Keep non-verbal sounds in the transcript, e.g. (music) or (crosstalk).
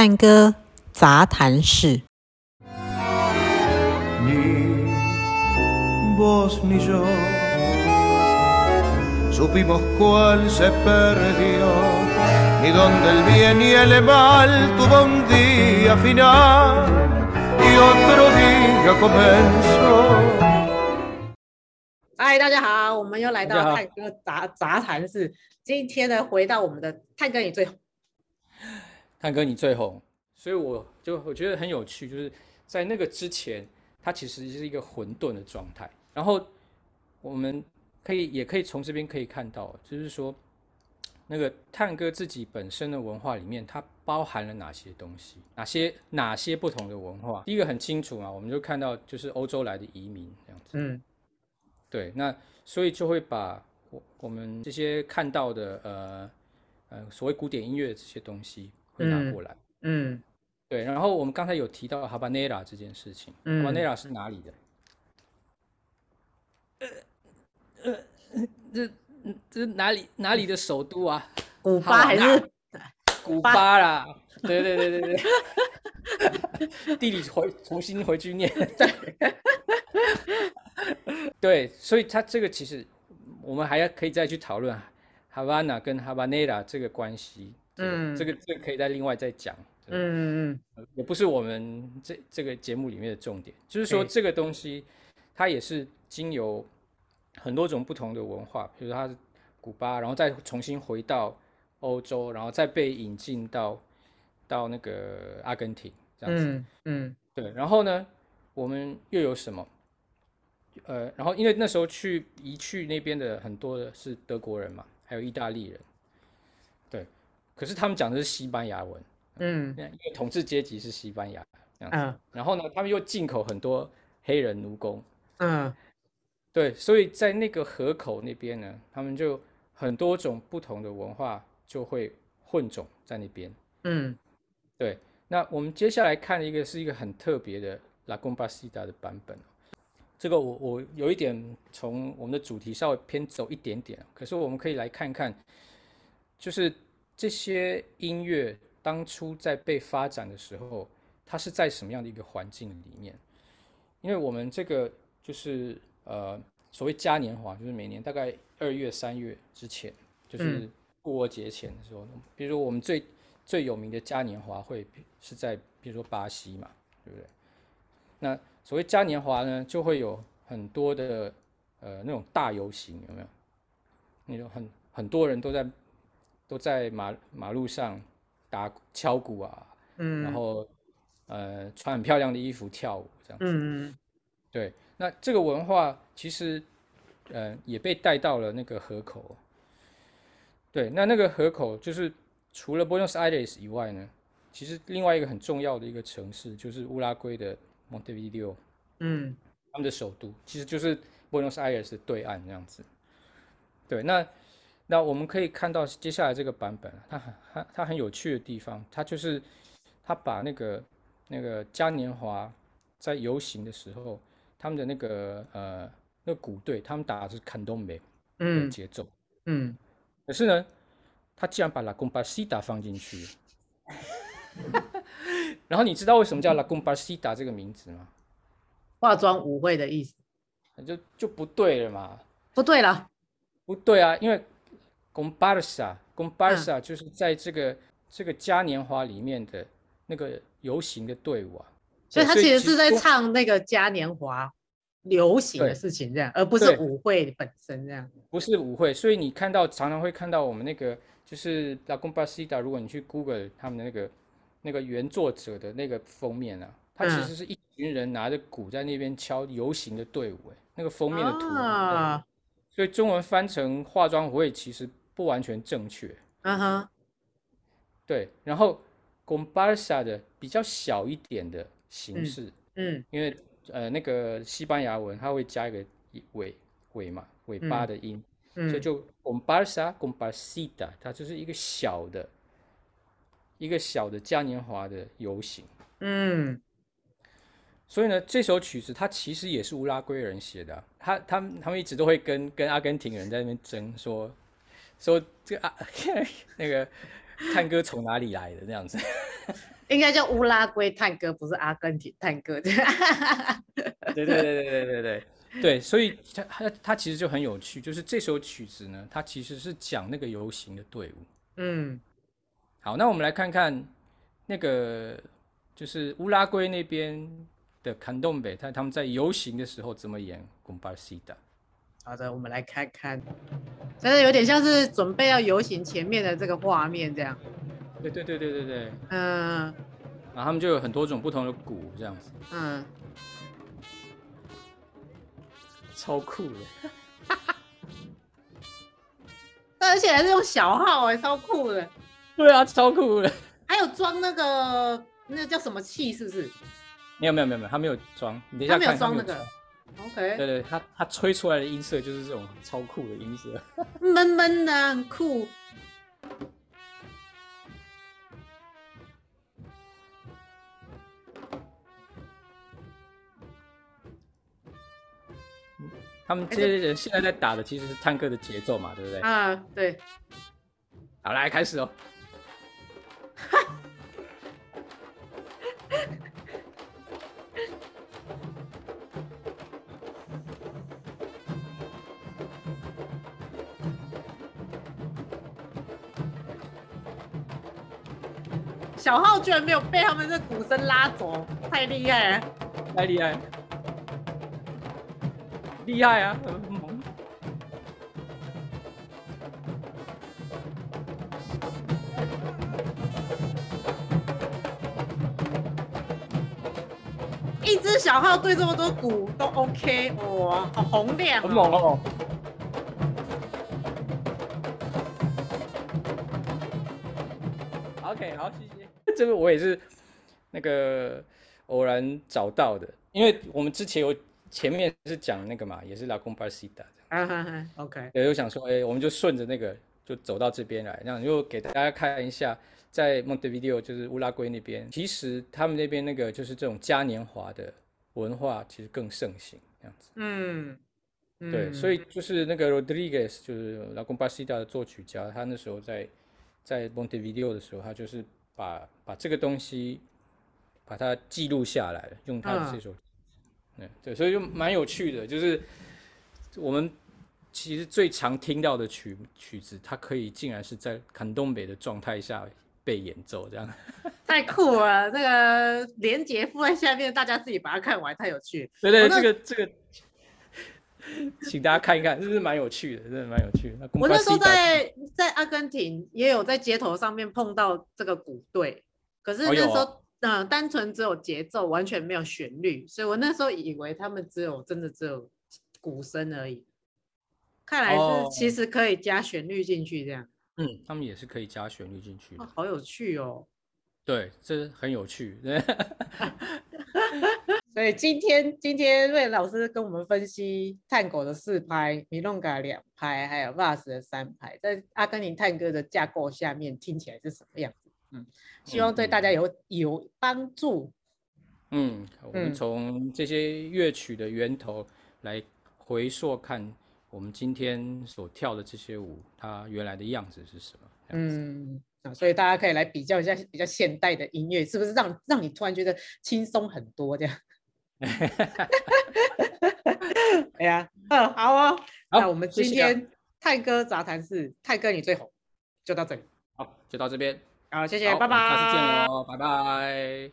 探戈杂谈室。嗨，大家好，我们又来到探戈杂杂谈室。今天呢，回到我们的探戈你最红，探哥你最红，所以我就我觉得很有趣，就是在那个之前，它其实是一个混沌的状态。然后我们可以也可以从这边可以看到，就是说那个探哥自己本身的文化里面，它包含了哪些东西，哪些哪些不同的文化。第一个很清楚嘛，我们就看到就是欧洲来的移民这样子，嗯。对，那所以就会把我我们这些看到的呃呃所谓古典音乐这些东西会拿过来，嗯，嗯对，然后我们刚才有提到哈巴内拉这件事情，哈巴内拉是哪里的？呃呃，这这哪里哪里的首都啊？古巴还是 (laughs) 古巴啦？对对对对对，(laughs) 地理回重新回去念。(laughs) 对，所以它这个其实我们还要可以再去讨论哈瓦那跟哈巴内拉这个关系，嗯，这个这个可以再另外再讲，嗯嗯嗯，也不是我们这这个节目里面的重点，就是说这个东西它也是经由很多种不同的文化，比如说它是古巴，然后再重新回到欧洲，然后再被引进到到那个阿根廷这样子，嗯，嗯。对，然后呢，我们又有什么？呃，然后因为那时候去移去那边的很多的是德国人嘛，还有意大利人，对，可是他们讲的是西班牙文，嗯，因为统治阶级是西班牙这样子，嗯，然后呢，他们又进口很多黑人奴工，嗯，对，所以在那个河口那边呢，他们就很多种不同的文化就会混种在那边，嗯，对，那我们接下来看的一个是一个很特别的拉贡巴西达的版本。这个我我有一点从我们的主题稍微偏走一点点，可是我们可以来看看，就是这些音乐当初在被发展的时候，它是在什么样的一个环境里面？因为我们这个就是呃所谓嘉年华，就是每年大概二月三月之前，就是复活节前的时候，嗯、比如说我们最最有名的嘉年华会是在比如说巴西嘛，对不对？那所谓嘉年华呢，就会有很多的呃那种大游行，有没有？那种很很多人都在都在马马路上打敲鼓啊，嗯，然后呃穿很漂亮的衣服跳舞这样子，嗯嗯，对。那这个文化其实呃也被带到了那个河口，对。那那个河口就是除了 Buenos Aires 以外呢，其实另外一个很重要的一个城市就是乌拉圭的。Montevideo，嗯，他们的首都其实就是 Buenos Aires 的对岸这样子。对，那那我们可以看到接下来这个版本，它很它它很有趣的地方，它就是它把那个那个嘉年华在游行的时候，他们的那个呃那个鼓队，他们打的是 Candombe 的节奏，嗯，嗯，可是呢，他竟然把 La Comparsita 放进去。(laughs) 然后你知道为什么叫 La Comparsita 这个名字吗？化妆舞会的意思，就就不对了嘛。不对了，不对啊，因为 Comparsa，Comparsa 就是在这个、嗯、这个嘉年华里面的那个游行的队伍啊。所以他其实是在唱那个嘉年华流行的事情，这样，而不是舞会本身这样。不是舞会，所以你看到常常会看到我们那个就是 La Comparsita，如果你去 Google 他们的那个。那个原作者的那个封面啊，他其实是一群人拿着鼓在那边敲游行的队伍，哎，那个封面的图，啊，所以中文翻成化妆舞会其实不完全正确。嗯哼，对，然后 comparsa 的比较小一点的形式，嗯，嗯因为呃那个西班牙文它会加一个尾尾嘛尾巴的音，嗯，所以就 comparsa comparsita，它就是一个小的。一个小的嘉年华的游行，嗯，所以呢，这首曲子它其实也是乌拉圭人写的，啊，他他们他们一直都会跟跟阿根廷人在那边争，说说说这个啊，(laughs) 那个探戈从哪里来的那样子？(laughs) 应该叫乌拉圭探戈，不是阿根廷探戈。(laughs) 对对对对对对对对，所以他他其实就很有趣，就是这首曲子呢，它其实是讲那个游行的队伍。嗯，好，那我们来看看那个就是乌拉圭那边的坎东北，他他们在游行的时候怎么演贡巴西的。好的，我们来看看。真的有点像是准备要游行前面的这个画面这样。对对对对对对，嗯，然后他们就有很多种不同的鼓这样子，嗯，超酷的，(laughs) 而且还是用小号哎，超酷的，对啊，超酷的，还有装那个那个叫什么器是不是？没有没有没有没有，他没有装，你等一下看他没有装那个，OK，对对，他他吹出来的音色就是这种超酷的音色，闷闷的很酷。他们这些人现在在打的其实是探戈的节奏嘛，对不对？啊，对。好，来开始哦。小号居然没有被他们的鼓声拉走，太厉害了！太厉害了！厉害啊！一只小号对这么多鼓都 OK，哇，好洪亮，很猛哦。这个我也是那个偶然找到的，因为我们之前有。前面是讲那个嘛，也是拉贡巴西达。啊哈哈，OK。对，我想说，哎、欸，我们就顺着那个，就走到这边来，这样就给大家看一下，在 Montevideo 就是乌拉圭那边，其实他们那边那个就是这种嘉年华的文化，其实更盛行，这样子。嗯，对，所以就是那个 Rodriguez，就是拉贡巴西达的作曲家，他那时候在在 Montevideo 的时候，他就是把把这个东西把它记录下来了，用他的这首。嗯对，所以就蛮有趣的，就是我们其实最常听到的曲曲子，它可以竟然是在坎东北的状态下被演奏，这样 (laughs) 太酷了。那个连结附在下面，大家自己把它看完，太有趣。对对，这个这个，(laughs) 请大家看一看，是不是蛮有趣的，真的蛮有趣的。我那时候在在阿根廷也有在街头上面碰到这个鼓队，可是那时候。嗯、呃，单纯只有节奏，完全没有旋律，所以我那时候以为他们只有真的只有鼓声而已。看来是其实可以加旋律进去这样。嗯，他们也是可以加旋律进去。哦，好有趣哦。对，这很有趣。(laughs) 所以今天今天瑞老师跟我们分析探狗的四拍，米隆嘎两拍，还有瓦斯的三拍，在阿根廷探戈的架构下面听起来是什么样子？嗯，希望对大家有、嗯、有帮助。嗯，我们从这些乐曲的源头来回溯看，我们今天所跳的这些舞，它原来的样子是什么？嗯，啊，所以大家可以来比较一下比较现代的音乐，是不是让让你突然觉得轻松很多？这样。(laughs) 哎呀，(laughs) 嗯，好哦，好，那我们今天泰哥杂谈室，泰哥你最红，就到这里。好，就到这边。好，谢谢，拜拜。下次见喽，拜拜。